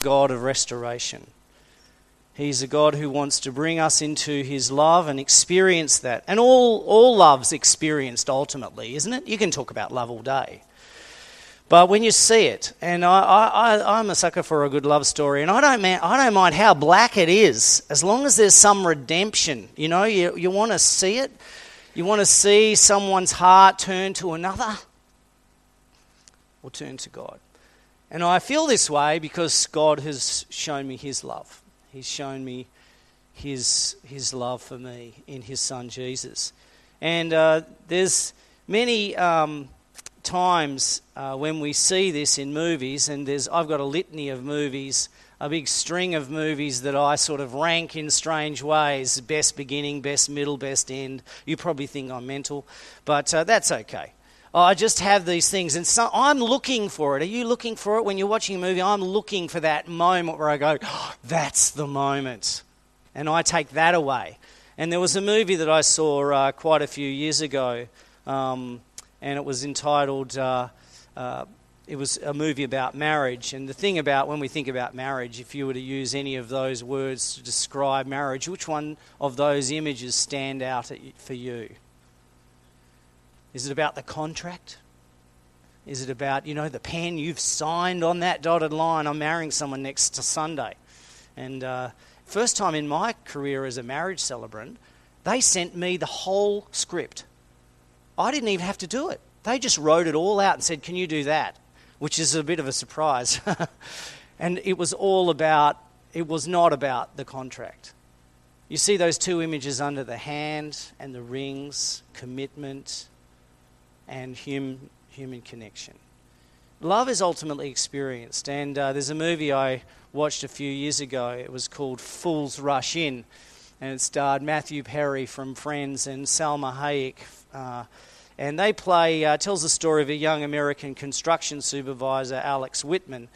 God of restoration. He's a God who wants to bring us into his love and experience that. And all, all love's experienced ultimately, isn't it? You can talk about love all day. But when you see it, and I, I, I'm a sucker for a good love story, and I don't, man, I don't mind how black it is, as long as there's some redemption. You know, you, you want to see it. You want to see someone's heart turn to another or turn to God. And I feel this way because God has shown me His love. He's shown me His, his love for me in His Son Jesus. And uh, there's many um, times uh, when we see this in movies, and there's, I've got a litany of movies, a big string of movies that I sort of rank in strange ways best beginning, best middle, best end. You probably think I'm mental, but uh, that's okay. I just have these things, and so I'm looking for it. Are you looking for it when you're watching a movie? I'm looking for that moment where I go, oh, "That's the moment," and I take that away. And there was a movie that I saw uh, quite a few years ago, um, and it was entitled. Uh, uh, it was a movie about marriage, and the thing about when we think about marriage, if you were to use any of those words to describe marriage, which one of those images stand out for you? Is it about the contract? Is it about, you know, the pen you've signed on that dotted line? I'm marrying someone next to Sunday. And uh, first time in my career as a marriage celebrant, they sent me the whole script. I didn't even have to do it. They just wrote it all out and said, Can you do that? Which is a bit of a surprise. and it was all about, it was not about the contract. You see those two images under the hand and the rings, commitment, and hum, human connection. Love is ultimately experienced, and uh, there's a movie I watched a few years ago. It was called Fools Rush In, and it starred Matthew Perry from Friends and Salma Hayek. Uh, and they play, uh, tells the story of a young American construction supervisor, Alex Whitman,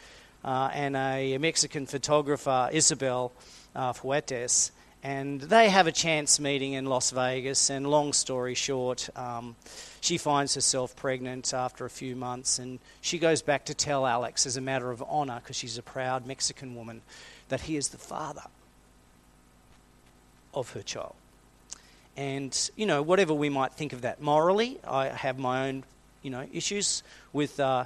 uh, and a Mexican photographer, Isabel uh, Fuentes. And they have a chance meeting in Las Vegas, and long story short, um, she finds herself pregnant after a few months, and she goes back to tell Alex, as a matter of honor, because she's a proud Mexican woman, that he is the father of her child. And, you know, whatever we might think of that morally, I have my own, you know, issues with uh,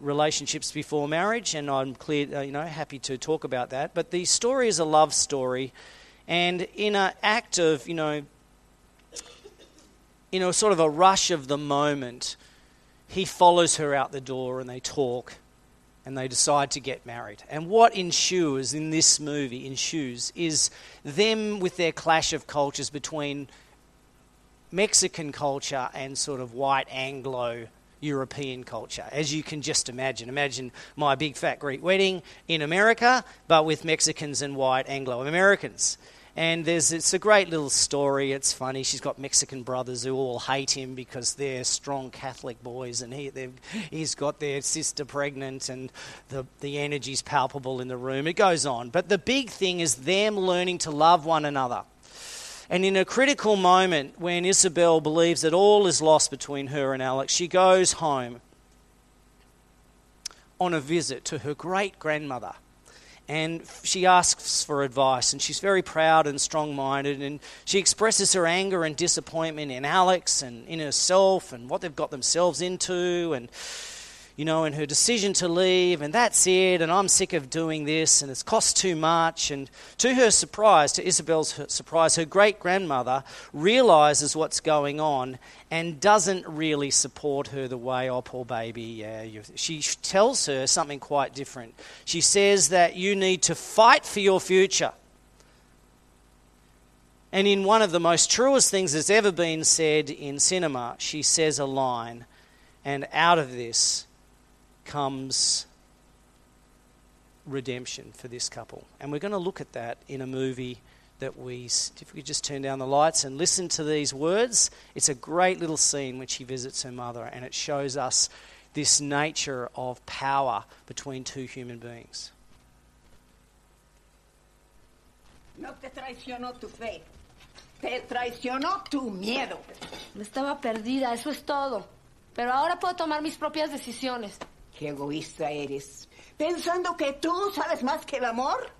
relationships before marriage, and I'm clear, uh, you know, happy to talk about that. But the story is a love story, and in an act of, you know, in a sort of a rush of the moment, he follows her out the door and they talk and they decide to get married. And what ensues in this movie, ensues, is them with their clash of cultures between Mexican culture and sort of white Anglo European culture, as you can just imagine. Imagine my big fat Greek wedding in America, but with Mexicans and white Anglo Americans. And there's it's a great little story. It's funny. She's got Mexican brothers who all hate him because they're strong Catholic boys, and he he's got their sister pregnant, and the the energy's palpable in the room. It goes on, but the big thing is them learning to love one another. And in a critical moment, when Isabel believes that all is lost between her and Alex, she goes home on a visit to her great grandmother and she asks for advice and she's very proud and strong-minded and she expresses her anger and disappointment in alex and in herself and what they've got themselves into and you know, and her decision to leave, and that's it, and I'm sick of doing this, and it's cost too much. And to her surprise, to Isabel's surprise, her great grandmother realizes what's going on and doesn't really support her the way, oh, poor baby, yeah. She tells her something quite different. She says that you need to fight for your future. And in one of the most truest things that's ever been said in cinema, she says a line, and out of this, comes redemption for this couple. And we're going to look at that in a movie that we, if we could just turn down the lights and listen to these words, it's a great little scene when she visits her mother and it shows us this nature of power between two human beings. No te traicionó tu fe, te traicionó tu miedo. Estaba perdida, eso es todo. Pero ahora puedo tomar mis propias decisiones. Qué egoísta eres. pensando que tú sabes más que el amor.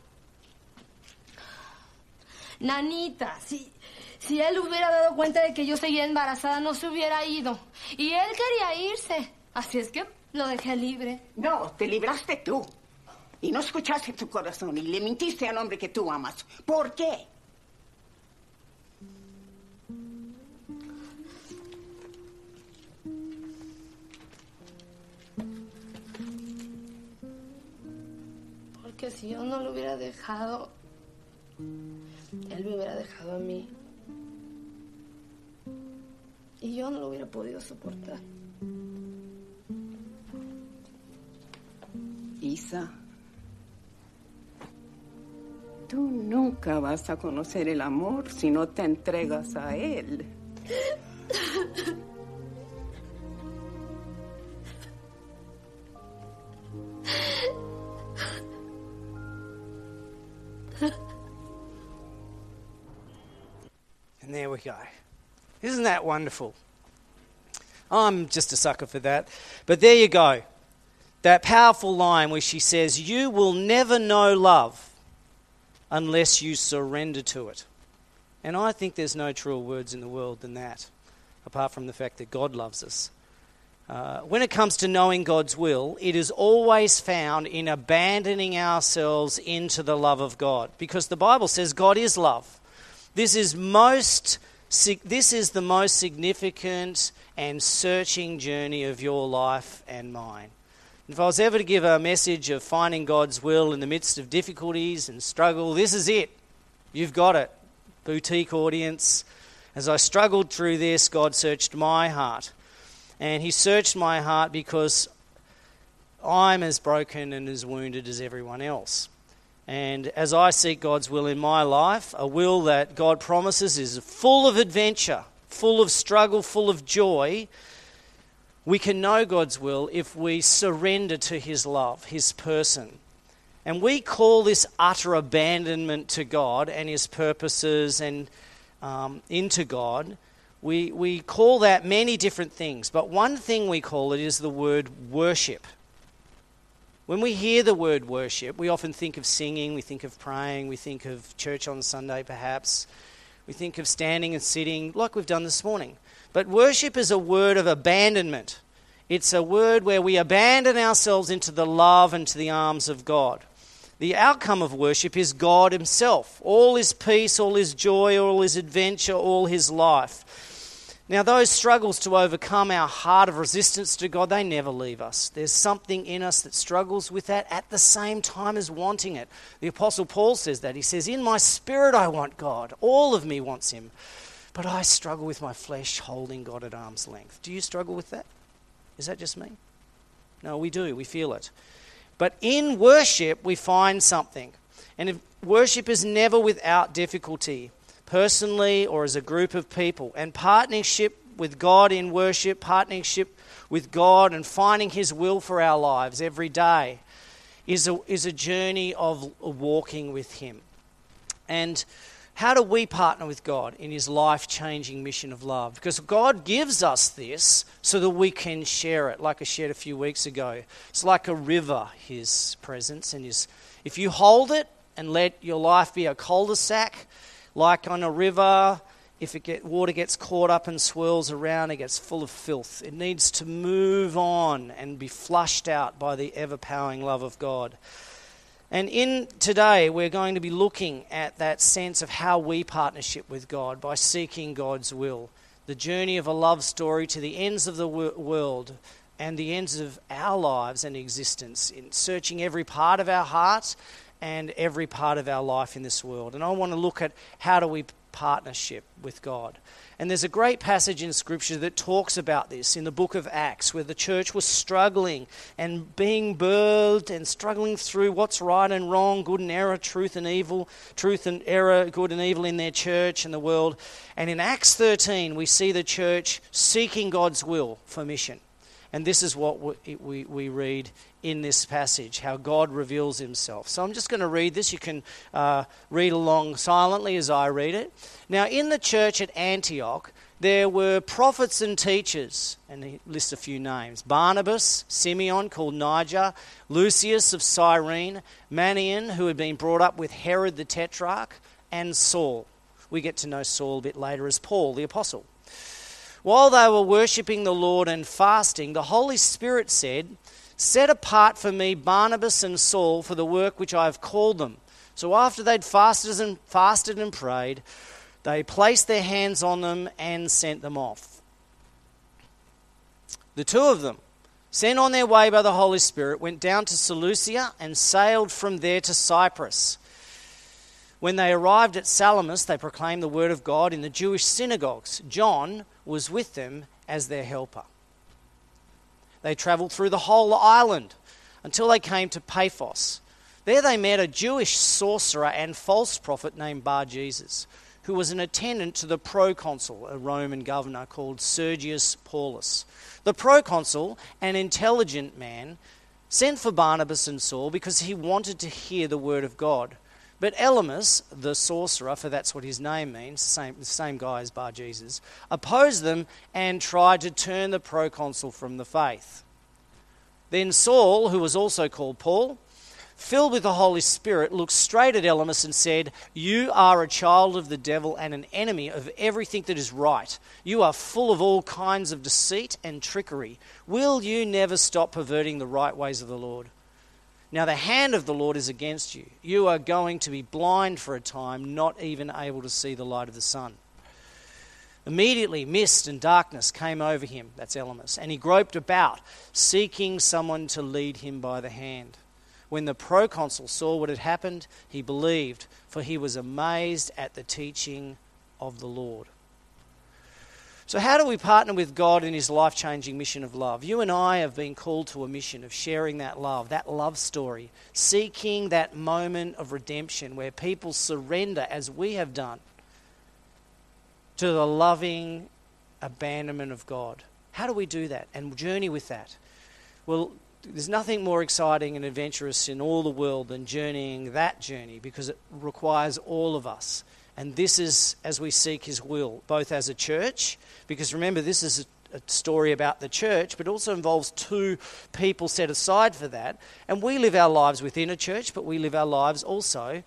Nanita, si, si él hubiera dado cuenta de que yo seguía embarazada, no se hubiera ido. Y él quería irse. Así es que lo dejé libre. No, te libraste tú. Y no escuchaste tu corazón y le mintiste al hombre que tú amas. ¿Por qué? Porque si yo no lo hubiera dejado, él me hubiera dejado a mí. Y yo no lo hubiera podido soportar. Isa, tú nunca vas a conocer el amor si no te entregas a él. And there we go. Isn't that wonderful? I'm just a sucker for that. But there you go. That powerful line where she says, You will never know love unless you surrender to it. And I think there's no truer words in the world than that, apart from the fact that God loves us. Uh, when it comes to knowing God's will, it is always found in abandoning ourselves into the love of God, because the Bible says God is love. This is most this is the most significant and searching journey of your life and mine. If I was ever to give a message of finding God's will in the midst of difficulties and struggle, this is it. You've got it. Boutique audience. As I struggled through this, God searched my heart. And He searched my heart because I'm as broken and as wounded as everyone else. And as I seek God's will in my life, a will that God promises is full of adventure, full of struggle, full of joy, we can know God's will if we surrender to His love, His person. And we call this utter abandonment to God and His purposes and um, into God. We, we call that many different things, but one thing we call it is the word worship. When we hear the word worship, we often think of singing, we think of praying, we think of church on Sunday perhaps, we think of standing and sitting like we've done this morning. But worship is a word of abandonment. It's a word where we abandon ourselves into the love and to the arms of God. The outcome of worship is God Himself. All His peace, all His joy, all His adventure, all His life. Now, those struggles to overcome our heart of resistance to God, they never leave us. There's something in us that struggles with that at the same time as wanting it. The Apostle Paul says that. He says, In my spirit, I want God. All of me wants Him. But I struggle with my flesh holding God at arm's length. Do you struggle with that? Is that just me? No, we do. We feel it. But in worship, we find something. And worship is never without difficulty personally or as a group of people. And partnership with God in worship, partnership with God and finding His will for our lives every day is a, is a journey of walking with Him. And how do we partner with God in His life changing mission of love? Because God gives us this so that we can share it, like I shared a few weeks ago. It's like a river, His presence. And His, if you hold it and let your life be a cul de sac, like on a river, if it get, water gets caught up and swirls around, it gets full of filth. It needs to move on and be flushed out by the ever powering love of God. And in today, we're going to be looking at that sense of how we partnership with God by seeking God's will. The journey of a love story to the ends of the world and the ends of our lives and existence, in searching every part of our heart and every part of our life in this world. And I want to look at how do we partnership with God. And there's a great passage in Scripture that talks about this in the book of Acts, where the church was struggling and being birthed and struggling through what's right and wrong, good and error, truth and evil, truth and error, good and evil in their church and the world. And in Acts 13, we see the church seeking God's will for mission. And this is what we, we, we read in this passage, how God reveals himself. So I'm just going to read this. You can uh, read along silently as I read it. Now, in the church at Antioch, there were prophets and teachers, and he lists a few names Barnabas, Simeon, called Niger, Lucius of Cyrene, Manaen, who had been brought up with Herod the Tetrarch, and Saul. We get to know Saul a bit later as Paul the Apostle. While they were worshipping the Lord and fasting, the Holy Spirit said, Set apart for me Barnabas and Saul for the work which I have called them. So after they'd fasted and fasted and prayed, they placed their hands on them and sent them off. The two of them, sent on their way by the Holy Spirit, went down to Seleucia and sailed from there to Cyprus. When they arrived at Salamis, they proclaimed the word of God in the Jewish synagogues. John was with them as their helper. They travelled through the whole island until they came to Paphos. There they met a Jewish sorcerer and false prophet named Bar Jesus who was an attendant to the proconsul, a Roman governor called Sergius Paulus. The proconsul, an intelligent man, sent for Barnabas and Saul because he wanted to hear the word of God. But Elymas, the sorcerer, for that's what his name means, same, the same guy as Bar Jesus, opposed them and tried to turn the proconsul from the faith. Then Saul, who was also called Paul, filled with the Holy Spirit, looked straight at Elymas and said, You are a child of the devil and an enemy of everything that is right. You are full of all kinds of deceit and trickery. Will you never stop perverting the right ways of the Lord? Now, the hand of the Lord is against you. You are going to be blind for a time, not even able to see the light of the sun. Immediately, mist and darkness came over him, that's Elymas, and he groped about, seeking someone to lead him by the hand. When the proconsul saw what had happened, he believed, for he was amazed at the teaching of the Lord. So, how do we partner with God in his life changing mission of love? You and I have been called to a mission of sharing that love, that love story, seeking that moment of redemption where people surrender, as we have done, to the loving abandonment of God. How do we do that and journey with that? Well, there's nothing more exciting and adventurous in all the world than journeying that journey because it requires all of us. And this is as we seek His will, both as a church, because remember, this is a, a story about the church, but also involves two people set aside for that. And we live our lives within a church, but we live our lives also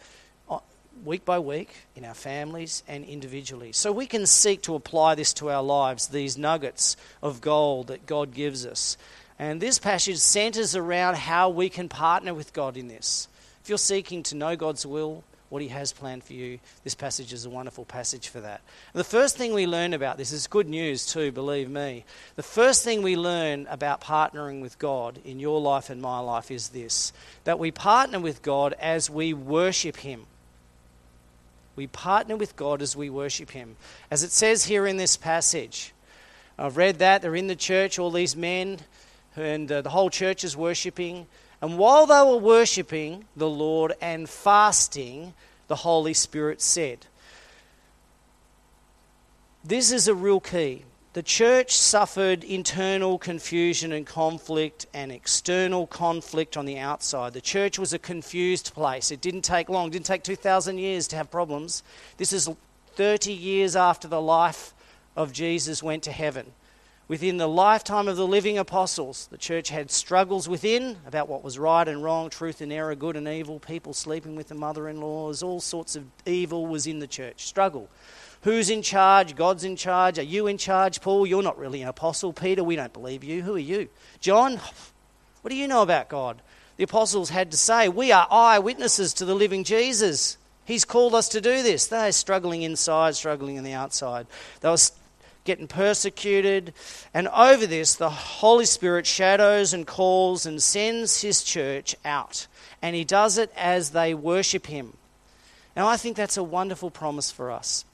uh, week by week in our families and individually. So we can seek to apply this to our lives, these nuggets of gold that God gives us. And this passage centers around how we can partner with God in this. If you're seeking to know God's will, what He has planned for you, this passage is a wonderful passage for that. And the first thing we learn about this is good news, too, believe me. The first thing we learn about partnering with God in your life and my life is this that we partner with God as we worship Him. We partner with God as we worship Him. As it says here in this passage, I've read that, they're in the church, all these men and uh, the whole church is worshipping. And while they were worshipping the Lord and fasting, the Holy Spirit said, This is a real key. The church suffered internal confusion and conflict and external conflict on the outside. The church was a confused place. It didn't take long, it didn't take 2,000 years to have problems. This is 30 years after the life of Jesus went to heaven. Within the lifetime of the living apostles, the church had struggles within about what was right and wrong, truth and error, good and evil, people sleeping with the mother in laws, all sorts of evil was in the church. Struggle. Who's in charge? God's in charge. Are you in charge, Paul? You're not really an apostle. Peter, we don't believe you. Who are you? John, what do you know about God? The apostles had to say, We are eyewitnesses to the living Jesus. He's called us to do this. They're struggling inside, struggling on the outside. They were getting persecuted. And over this, the Holy Spirit shadows and calls and sends his church out. And he does it as they worship him. Now, I think that's a wonderful promise for us.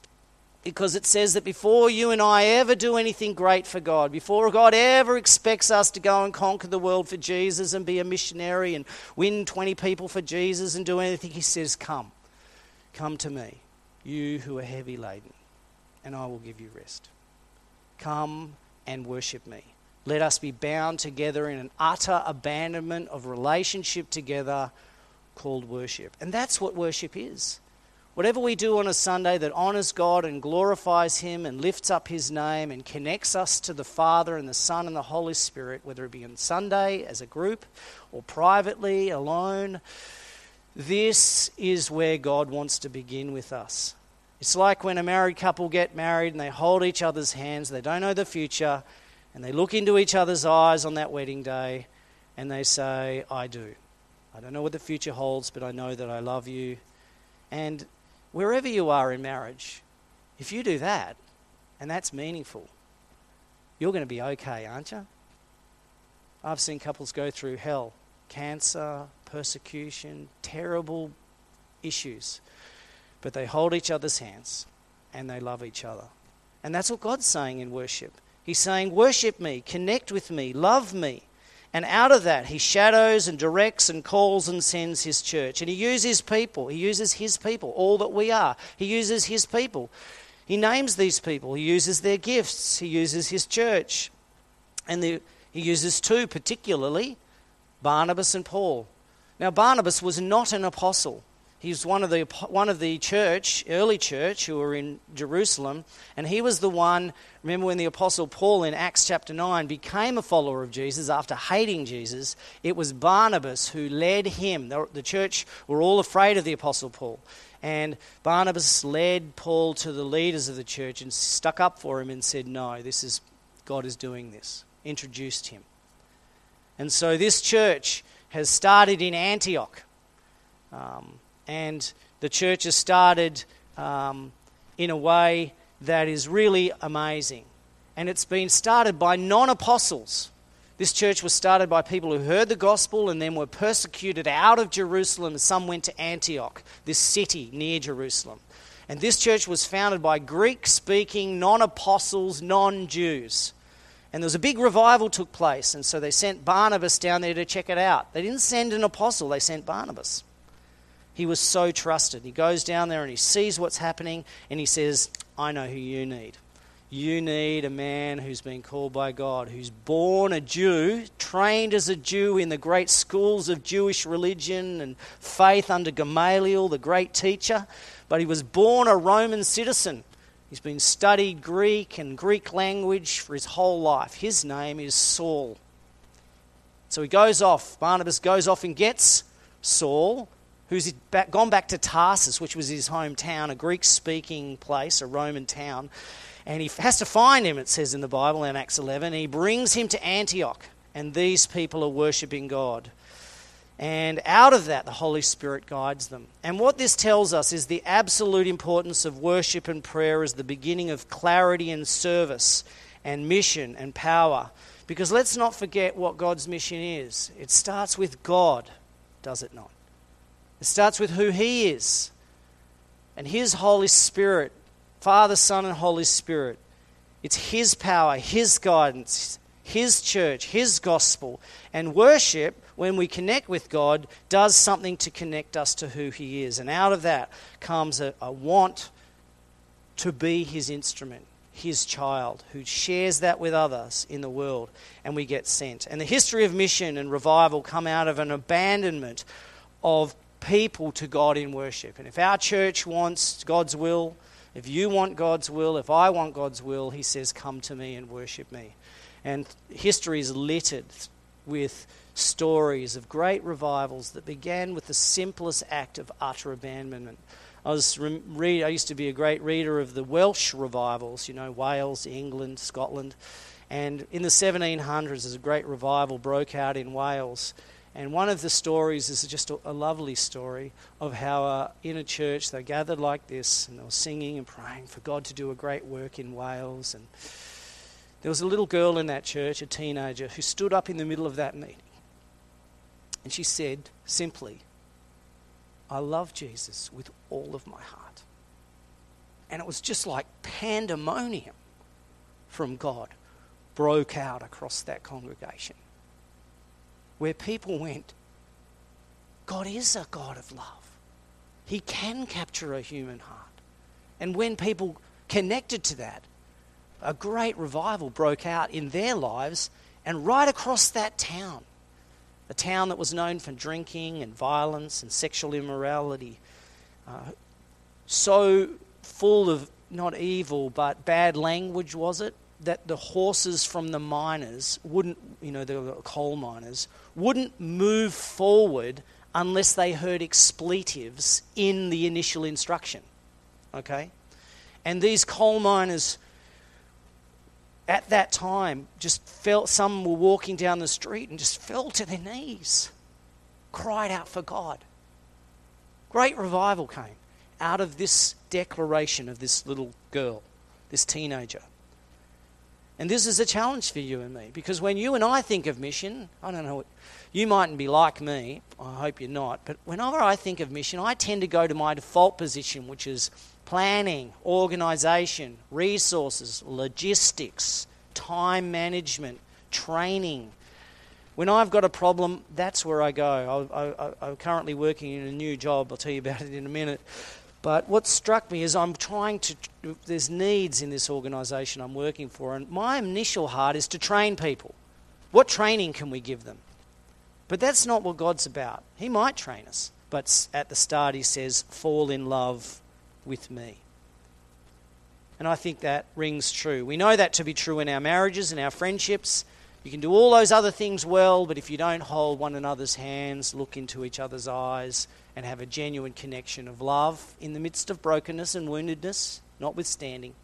Because it says that before you and I ever do anything great for God, before God ever expects us to go and conquer the world for Jesus and be a missionary and win 20 people for Jesus and do anything, He says, Come, come to me, you who are heavy laden, and I will give you rest. Come and worship me. Let us be bound together in an utter abandonment of relationship together called worship. And that's what worship is. Whatever we do on a Sunday that honours God and glorifies Him and lifts up His name and connects us to the Father and the Son and the Holy Spirit, whether it be on Sunday as a group or privately, alone, this is where God wants to begin with us. It's like when a married couple get married and they hold each other's hands, they don't know the future, and they look into each other's eyes on that wedding day and they say, I do. I don't know what the future holds, but I know that I love you. And wherever you are in marriage, if you do that, and that's meaningful, you're going to be okay, aren't you? I've seen couples go through hell cancer, persecution, terrible issues. But they hold each other's hands and they love each other. And that's what God's saying in worship. He's saying, Worship me, connect with me, love me. And out of that, he shadows and directs and calls and sends his church. And he uses people. He uses his people, all that we are. He uses his people. He names these people. He uses their gifts. He uses his church. And the, he uses two particularly Barnabas and Paul. Now, Barnabas was not an apostle. He was one of the one of the church, early church, who were in Jerusalem, and he was the one. Remember when the apostle Paul in Acts chapter nine became a follower of Jesus after hating Jesus? It was Barnabas who led him. The, the church were all afraid of the apostle Paul, and Barnabas led Paul to the leaders of the church and stuck up for him and said, "No, this is God is doing this." Introduced him, and so this church has started in Antioch. Um, and the church has started um, in a way that is really amazing. And it's been started by non apostles. This church was started by people who heard the gospel and then were persecuted out of Jerusalem. Some went to Antioch, this city near Jerusalem. And this church was founded by Greek speaking non apostles, non Jews. And there was a big revival took place, and so they sent Barnabas down there to check it out. They didn't send an apostle, they sent Barnabas. He was so trusted. He goes down there and he sees what's happening and he says, I know who you need. You need a man who's been called by God, who's born a Jew, trained as a Jew in the great schools of Jewish religion and faith under Gamaliel, the great teacher, but he was born a Roman citizen. He's been studied Greek and Greek language for his whole life. His name is Saul. So he goes off. Barnabas goes off and gets Saul, who's back, gone back to Tarsus, which was his hometown, a Greek speaking place, a Roman town. And he has to find him, it says in the Bible in Acts 11. he brings him to Antioch, and these people are worshipping God. And out of that, the Holy Spirit guides them. And what this tells us is the absolute importance of worship and prayer as the beginning of clarity and service and mission and power. Because let's not forget what God's mission is. It starts with God, does it not? It starts with who He is and His Holy Spirit, Father, Son, and Holy Spirit. It's His power, His guidance, His church, His gospel. And worship when we connect with God, does something to connect us to who He is. And out of that comes a, a want to be His instrument, His child, who shares that with others in the world, and we get sent. And the history of mission and revival come out of an abandonment of people to God in worship. And if our church wants God's will, if you want God's will, if I want God's will, He says, Come to me and worship me. And history is littered with stories of great revivals that began with the simplest act of utter abandonment. I was read, I used to be a great reader of the Welsh revivals, you know, Wales, England, Scotland. And in the 1700s, there's a great revival broke out in Wales. And one of the stories is just a, a lovely story of how uh, in a church they gathered like this and they were singing and praying for God to do a great work in Wales. And there was a little girl in that church, a teenager, who stood up in the middle of that meeting and she said simply, I love Jesus with all of my heart. And it was just like pandemonium from God broke out across that congregation. Where people went, God is a God of love. He can capture a human heart. And when people connected to that, a great revival broke out in their lives And right across that town, a town that was known for drinking and violence and sexual immorality, uh, so full of not evil but bad language was it that the horses from the miners wouldn't, you know, the coal miners, wouldn't move forward unless they heard expletives in the initial instruction. Okay? And these coal miners at that time just felt some were walking down the street and just fell to their knees, cried out for God. Great revival came out of this declaration of this little girl, this teenager. And this is a challenge for you and me because when you and I think of mission, I don't know, what, you mightn't be like me, I hope you're not, but whenever I think of mission, I tend to go to my default position, which is planning, organisation, resources, logistics, time management, training. When I've got a problem, that's where I go. I, am currently working in a new job. I'll tell you about it in a minute. But what struck me is I'm trying to, there's needs in this organisation I'm working for, and my initial heart is to train people. What training can we give them? But that's not what God's about. He might train us, but at the start, He says, fall in love with me. And I think that rings true. We know that to be true in our marriages and our friendships. You can do all those other things well, but if you don't hold one another's hands, look into each other's eyes, and have a genuine connection of love in the midst of brokenness and woundedness, notwithstanding,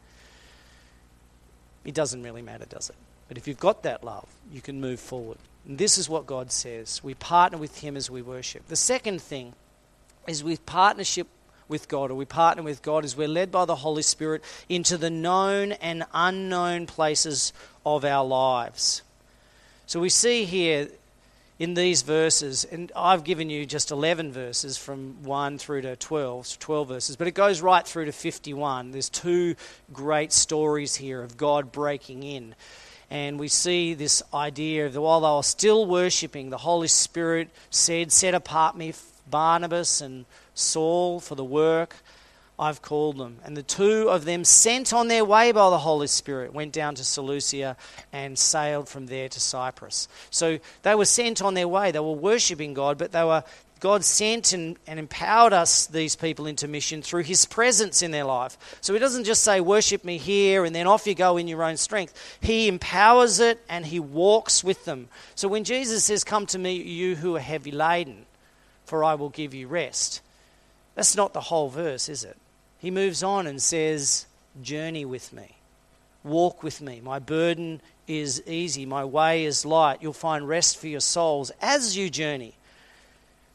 it doesn't really matter, does it? But if you've got that love, you can move forward. And this is what God says. We partner with Him as we worship. The second thing is with partnership with God, or we partner with God, is we're led by the Holy Spirit into the known and unknown places of our lives. So we see here in these verses, and I've given you just 11 verses from 1 through to 12, 12 verses, but it goes right through to 51. There's two great stories here of God breaking in. And we see this idea that while they were still worshipping, the Holy Spirit said, Set apart me Barnabas and Saul for the work I've called them. And the two of them, sent on their way by the Holy Spirit, went down to Seleucia and sailed from there to Cyprus. So they were sent on their way. They were worshipping God, but they were God sent and, and empowered us, these people, into mission through His presence in their life. So He doesn't just say, Worship me here, and then off you go in your own strength. He empowers it and He walks with them. So when Jesus says, Come to me, you who are heavy laden, for I will give you rest, that's not the whole verse, is it? He moves on and says, Journey with me, walk with me. My burden is easy, my way is light. You'll find rest for your souls as you journey.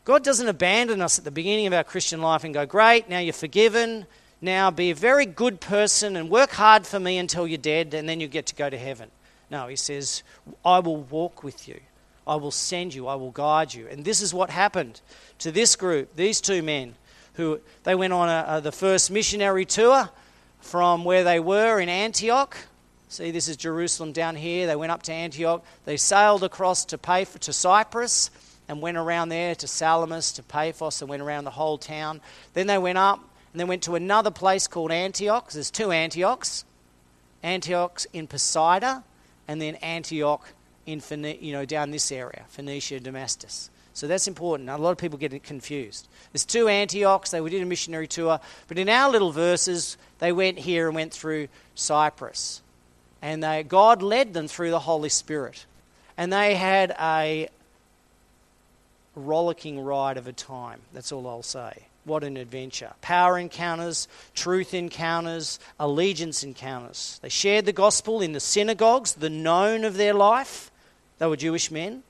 God doesn't abandon us at the beginning of our Christian life and go, Great, now you're forgiven. Now be a very good person and work hard for me until you're dead, and then you get to go to heaven. No, He says, I will walk with you. I will send you. I will guide you. And this is what happened to this group, these two men who they went on a, a, the first missionary tour from where they were in Antioch. See, this is Jerusalem down here. They went up to Antioch. They sailed across to, Paph- to Cyprus and went around there to Salamis, to Paphos, and went around the whole town. Then they went up and they went to another place called Antioch. There's two Antiochs Antioch in Pisidia and then Antioch in you know down this area, Phoenicia, Damascus. So that's important. A lot of people get confused. There's two Antiochs. They did a missionary tour, but in our little verses, they went here and went through Cyprus, and they, God led them through the Holy Spirit, and they had a rollicking ride of a time. That's all I'll say. What an adventure. Power encounters, truth encounters, allegiance encounters. They shared the gospel in the synagogues, the known of their life. They were Jewish men.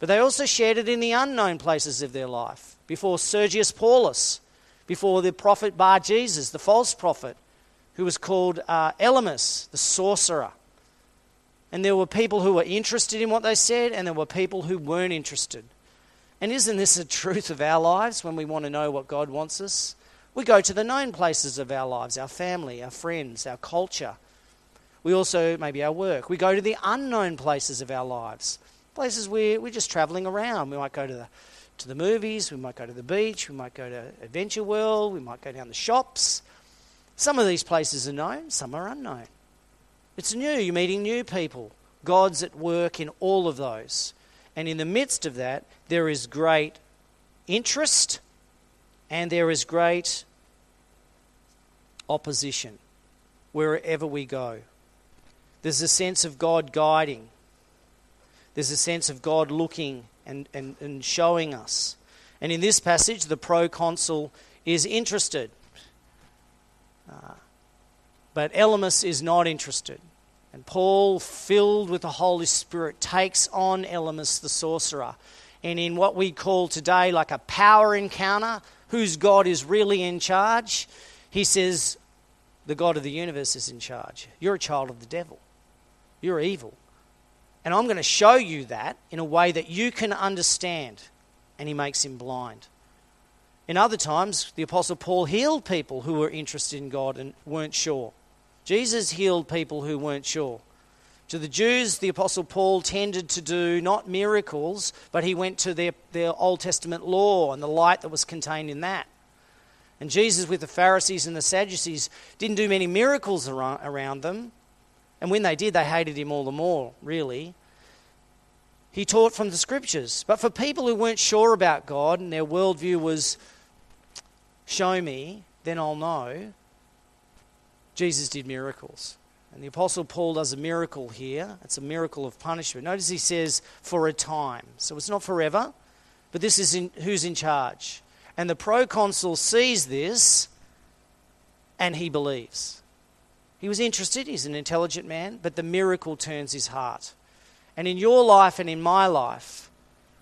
But they also shared it in the unknown places of their life. Before Sergius Paulus, before the prophet Bar Jesus, the false prophet, who was called uh, Elymas, the sorcerer. And there were people who were interested in what they said, and there were people who weren't interested. And isn't this the truth of our lives when we want to know what God wants us? We go to the known places of our lives, our family, our friends, our culture. We also, maybe our work. We go to the unknown places of our lives places where we're just travelling around. We might go to the to the movies, we might go to the beach, we might go to Adventure World, we might go down the shops. Some of these places are known, some are unknown. It's new, you're meeting new people. God's at work in all of those. And in the midst of that, there is great interest and there is great opposition wherever we go. There's a sense of God guiding, there's a sense of God looking and, and, and showing us. And in this passage, the proconsul is interested. Uh, but Elymas is not interested. And Paul, filled with the Holy Spirit, takes on Elymas the sorcerer. And in what we call today like a power encounter, whose God is really in charge, he says, The God of the universe is in charge. You're a child of the devil. You're evil. And I'm going to show you that in a way that you can understand. And he makes him blind. In other times, the Apostle Paul healed people who were interested in God and weren't sure. Jesus healed people who weren't sure. To the Jews, the Apostle Paul tended to do not miracles, but he went to their, their Old Testament law and the light that was contained in that. And Jesus, with the Pharisees and the Sadducees, didn't do many miracles around, them. And when they did, they hated him all the more, really. He taught from the scriptures. But for people who weren't sure about God and their worldview was, show me, then I'll know, Jesus did miracles. And the Apostle Paul does a miracle here. It's a miracle of punishment. Notice he says, for a time. So it's not forever, but this is in, who's in charge. And the proconsul sees this and he believes. He was interested, he's an intelligent man, but the miracle turns his heart. And in your life and in my life,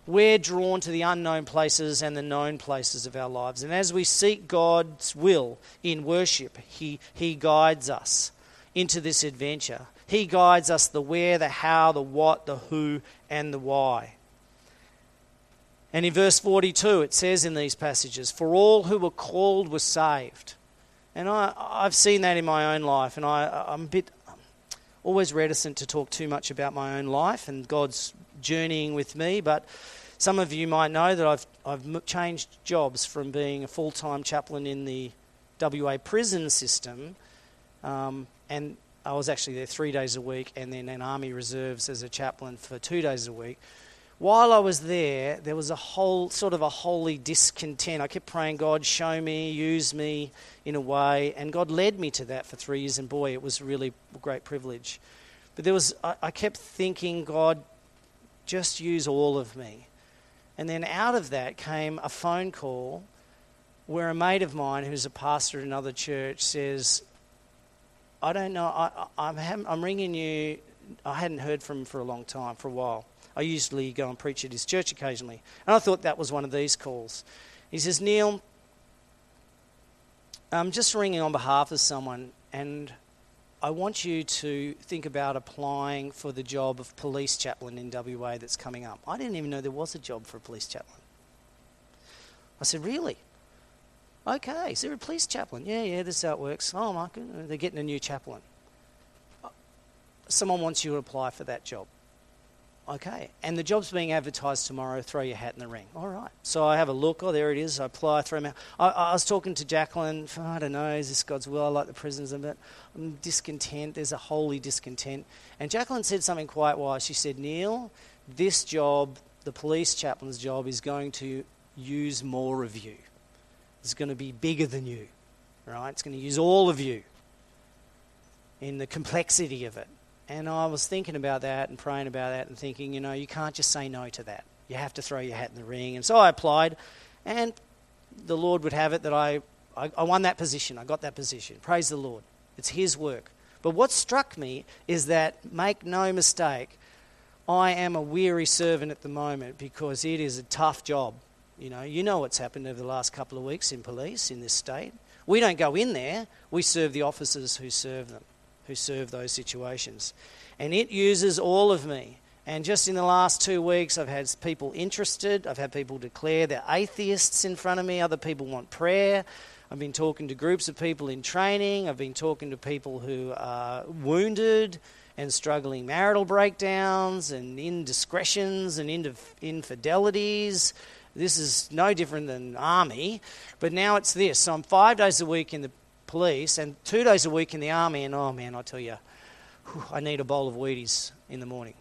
we're drawn to the unknown places and the known places of our lives. And as we seek God's will in worship, He, he guides us into this adventure. He guides us the where, the how, the what, the who, and the why. And in verse 42, it says in these passages, For all who were called were saved. And I, I've seen that in my own life, and I, I'm a bit always reticent to talk too much about my own life and God's journeying with me, but some of you might know that I've, I've changed jobs from being a full time chaplain in the WA prison system, um, and I was actually there three days a week, and then in Army Reserves as a chaplain for two days a week. While I was there, there was a whole sort of a holy discontent. I kept praying, God, show me, use me in a way, and God led me to that for three years, and boy, it was really a great privilege. But there was, I, I kept thinking, God, just use all of me. And then out of that came a phone call where a mate of mine who's a pastor at another church says, I don't know, I, I'm, I'm ringing you. I hadn't heard from him for a long time, for a while. I usually go and preach at his church occasionally. And I thought that was one of these calls. He says, Neil, I'm just ringing on behalf of someone, and I want you to think about applying for the job of police chaplain in WA that's coming up. I didn't even know there was a job for a police chaplain. I said, Really? Okay, is there a police chaplain? Yeah, yeah, this is how it works. Oh, my goodness, they're getting a new chaplain. Someone wants you to apply for that job. Okay. And the job's being advertised tomorrow. Throw your hat in the ring. All right. So I have a look. Oh, there it is. I apply, throw them out. I, I was talking to Jacqueline. I don't know. Is this God's will? I like the prisons a bit. I'm discontent. There's a holy discontent. And Jacqueline said something quite wise. She said, Neil, this job, the police chaplain's job, is going to use more of you. It's going to be bigger than you. Right? It's going to use all of you in the complexity of it. And I was thinking about that and praying about that and thinking, you know, you can't just say no to that. You have to throw your hat in the ring. And so I applied, and the Lord would have it that I, I, I won that position. I got that position. Praise the Lord. It's His work. But what struck me is that, make no mistake, I am a weary servant at the moment because it is a tough job. You know, you know what's happened over the last couple of weeks in police in this state. We don't go in there, we serve the officers who serve them who serve those situations. And it uses all of me. And just in the last two weeks, I've had people interested. I've had people declare they're atheists in front of me. Other people want prayer. I've been talking to groups of people in training. I've been talking to people who are wounded and struggling marital breakdowns and indiscretions and infidelities. This is no different than army, but now it's this. So I'm five days a week in the police and two days a week in the army, and oh man, I tell you, whew, I need a bowl of Wheaties in the morning.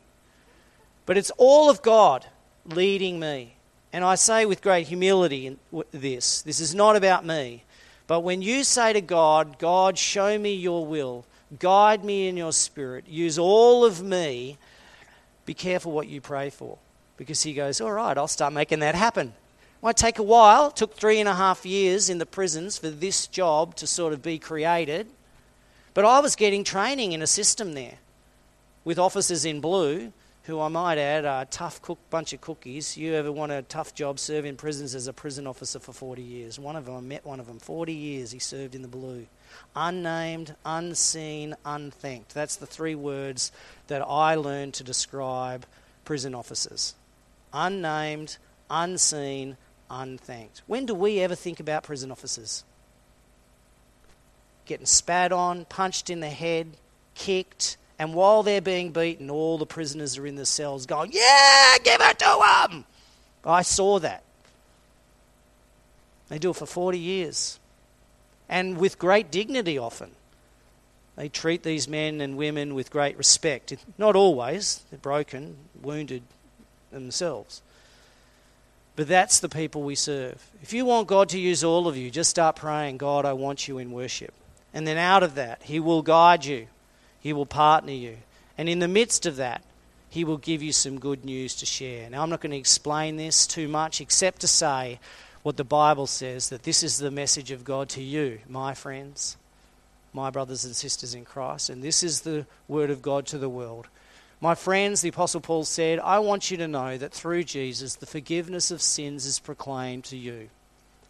But it's all of God leading me. And I say with great humility this this is not about me. But when you say to God, God, show me your will, guide me in your spirit, use all of me, be careful what you pray for. Because He goes, All right, I'll start making that happen. Might take a while. It took three and a half years in the prisons for this job to sort of be created. But I was getting training in a system there with officers in blue who I might add are a tough cook bunch of cookies. You ever want a tough job, serve in prisons as a prison officer for 40 years. One of them, I met one of them, 40 years he served in the blue. Unnamed, unseen, unthanked. That's the three words that I learned to describe prison officers. Unnamed, unseen, unthanked. When do we ever think about prison officers? Getting spat on, punched in the head, kicked, and while they're being beaten, all the prisoners are in the cells going, Yeah, give it to them! I saw that. They do it for 40 years. And with great dignity often. They treat these men and women with great respect. Not always, they're broken, wounded themselves. But that's the people we serve. If you want God to use all of you, just start praying, God, I want you in worship. And then out of that, He will guide you. He will partner you. And in the midst of that, He will give you some good news to share. Now, I'm not going to explain this too much, except to say what the Bible says that this is the message of God to you, my friends, my brothers and sisters in Christ, and this is the word of God to the world. My friends, the Apostle Paul said, I want you to know that through Jesus, the forgiveness of sins is proclaimed to you.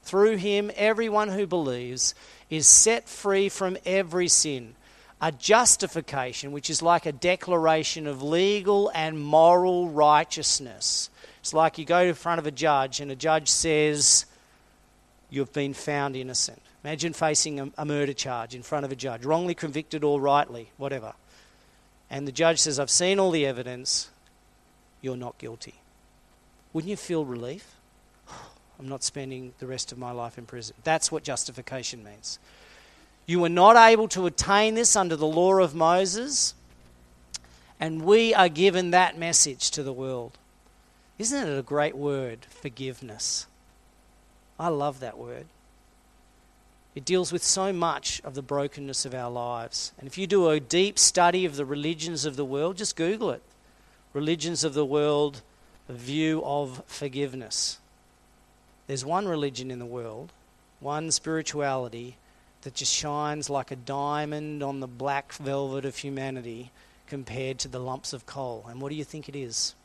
Through him, everyone who believes is set free from every sin a justification, which is like a declaration of legal and moral righteousness. It's like you go in front of a judge and a judge says, You've been found innocent. Imagine facing a, a murder charge in front of a judge, wrongly convicted or rightly, whatever. And the judge says, I've seen all the evidence, you're not guilty. Wouldn't you feel relief? I'm not spending the rest of my life in prison. That's what justification means. You were not able to attain this under the law of Moses, and we are given that message to the world. Isn't it a great word, forgiveness? I love that word. It deals with so much of the brokenness of our lives. And if you do a deep study of the religions of the world, just Google it. Religions of the world, view of forgiveness. There's one religion in the world, one spirituality that just shines like a diamond on the black velvet of humanity compared to the lumps of coal. And what do you think it is?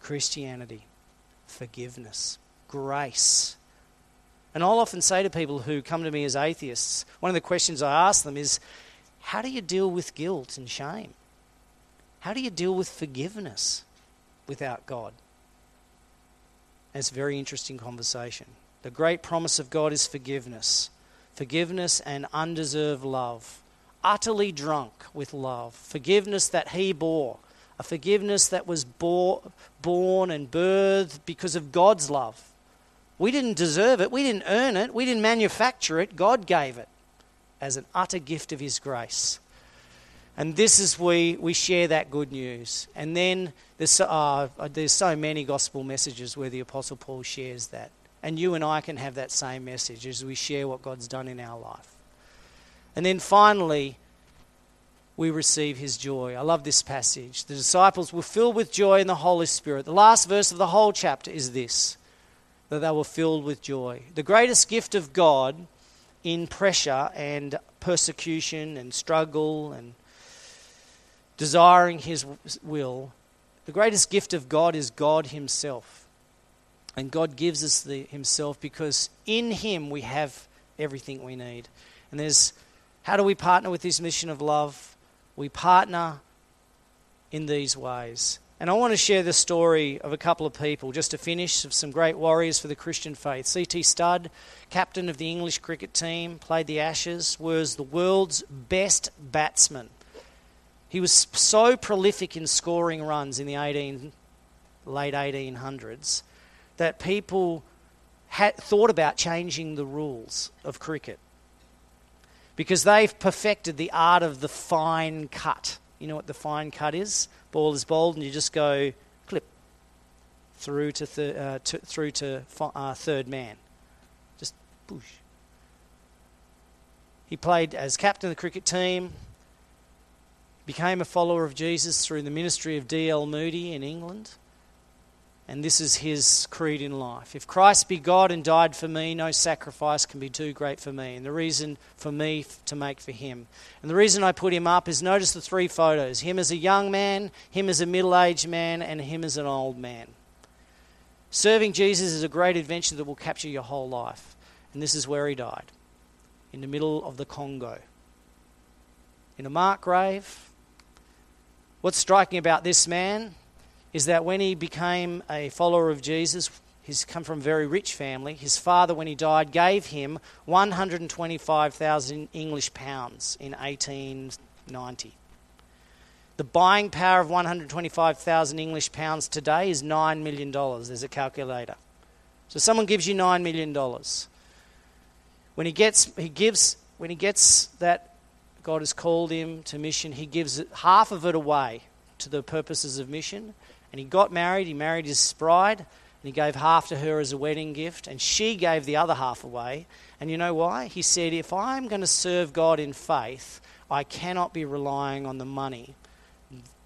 Christianity, forgiveness, grace. And I'll often say to people who come to me as atheists, one of the questions I ask them is how do you deal with guilt and shame? How do you deal with forgiveness without God? And it's a very interesting conversation. The great promise of God is forgiveness. Forgiveness and undeserved love. Utterly drunk with love. Forgiveness that He bore. A forgiveness that was bore, born and birthed because of God's love. We didn't deserve it. We didn't earn it. We didn't manufacture it. God gave it as an utter gift of His grace. And this is we we share that good news. And then there's uh, there's so many gospel messages where the Apostle Paul shares that. And you and I can have that same message as we share what God's done in our life. And then finally, we receive his joy. I love this passage. The disciples were filled with joy in the Holy Spirit. The last verse of the whole chapter is this that they were filled with joy. The greatest gift of God in pressure and persecution and struggle and desiring his will, the greatest gift of God is God himself. And God gives us the, Himself because in Him we have everything we need. And there's how do we partner with this mission of love? We partner in these ways. And I want to share the story of a couple of people just to finish of some great warriors for the Christian faith. C.T. Studd, captain of the English cricket team, played the Ashes, was the world's best batsman. He was so prolific in scoring runs in the 18, late 1800s that people had thought about changing the rules of cricket because they've perfected the art of the fine cut You know what the fine cut is? Ball is bowled, and you just go clip through to, thir- uh, to through to uh, third man. Just push. He played as captain of the cricket team, became a follower of Jesus through the ministry of D.L. Moody in England. And this is his creed in life. If Christ be God and died for me, no sacrifice can be too great for me. And the reason for me to make for him. And the reason I put him up is notice the three photos him as a young man, him as a middle aged man, and him as an old man. Serving Jesus is a great adventure that will capture your whole life. And this is where he died in the middle of the Congo. In a marked grave. What's striking about this man is that when he became a follower of Jesus, he's come from a very rich family. His father, when he died, gave him 125,000 English pounds in 1890. The buying power of 125,000 English pounds today is $9 million. There's a calculator. So someone gives you $9 million. When he gets, he gives, when he gets that God has called him to mission, he gives half of it away to the purposes of mission. And he got married, he married his bride, and he gave half to her as a wedding gift, and she gave the other half away. And you know why? He said, If I'm going to serve God in faith, I cannot be relying on the money,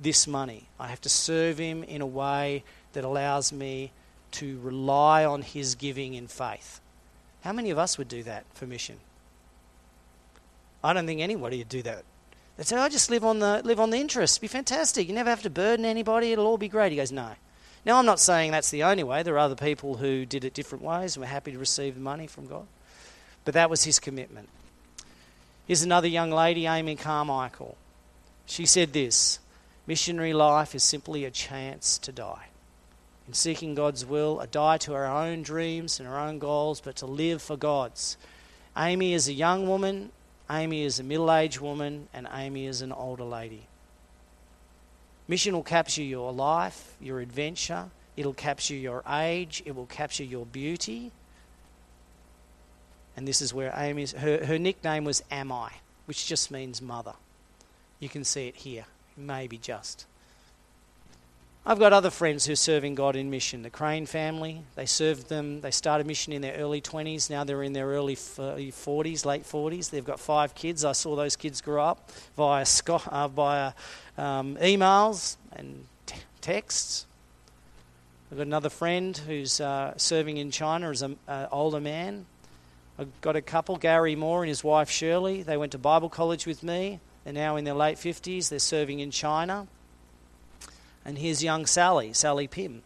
this money. I have to serve Him in a way that allows me to rely on His giving in faith. How many of us would do that for mission? I don't think anybody would do that. They'd say, I just live on the live on the interest. Be fantastic. You never have to burden anybody. It'll all be great. He goes, No. Now I'm not saying that's the only way. There are other people who did it different ways and were happy to receive the money from God. But that was his commitment. Here's another young lady, Amy Carmichael. She said this missionary life is simply a chance to die. In seeking God's will, a die to our own dreams and our own goals, but to live for God's. Amy is a young woman Amy is a middle aged woman, and Amy is an older lady. Mission will capture your life, your adventure, it'll capture your age, it will capture your beauty. And this is where Amy's, her, her nickname was Amma, which just means mother. You can see it here, maybe just. I've got other friends who are serving God in mission. The Crane family, they served them, they started mission in their early 20s. Now they're in their early 40s, late 40s. They've got five kids. I saw those kids grow up via, uh, via um, emails and t- texts. I've got another friend who's uh, serving in China as an older man. I've got a couple, Gary Moore and his wife Shirley. They went to Bible college with me. They're now in their late 50s. They're serving in China. And here's young Sally, Sally Pym.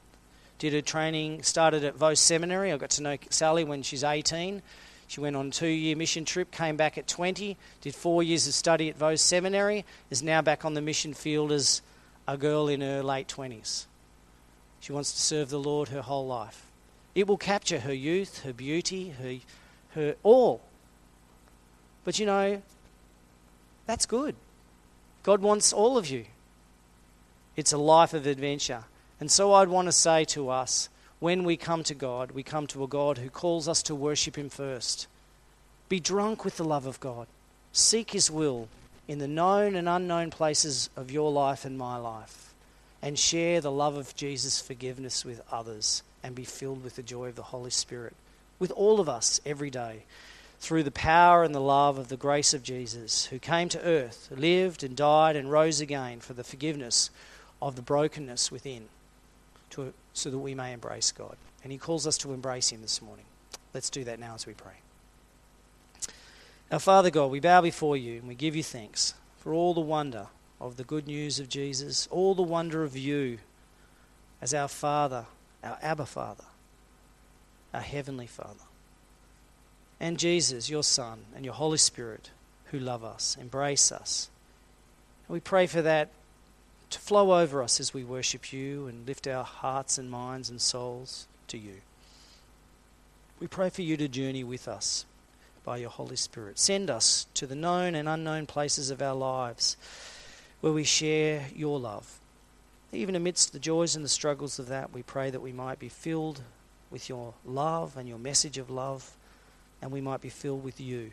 Did her training, started at Vose Seminary. I got to know Sally when she's 18. She went on a two year mission trip, came back at 20, did four years of study at Vose Seminary, is now back on the mission field as a girl in her late 20s. She wants to serve the Lord her whole life. It will capture her youth, her beauty, her, her all. But you know, that's good. God wants all of you. It's a life of adventure. And so I'd want to say to us when we come to God, we come to a God who calls us to worship Him first. Be drunk with the love of God. Seek His will in the known and unknown places of your life and my life. And share the love of Jesus' forgiveness with others and be filled with the joy of the Holy Spirit with all of us every day through the power and the love of the grace of Jesus, who came to earth, lived and died and rose again for the forgiveness of the brokenness within to, so that we may embrace God. And He calls us to embrace Him this morning. Let's do that now as we pray. Our Father God, we bow before you and we give you thanks for all the wonder of the good news of Jesus, all the wonder of you as our Father, our Abba Father, our Heavenly Father. And Jesus, your Son, and your Holy Spirit, who love us, embrace us. We pray for that to flow over us as we worship you and lift our hearts and minds and souls to you. We pray for you to journey with us by your Holy Spirit. Send us to the known and unknown places of our lives where we share your love. Even amidst the joys and the struggles of that, we pray that we might be filled with your love and your message of love, and we might be filled with you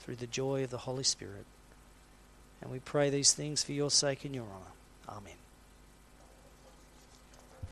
through the joy of the Holy Spirit. And we pray these things for your sake and your honour. Amen.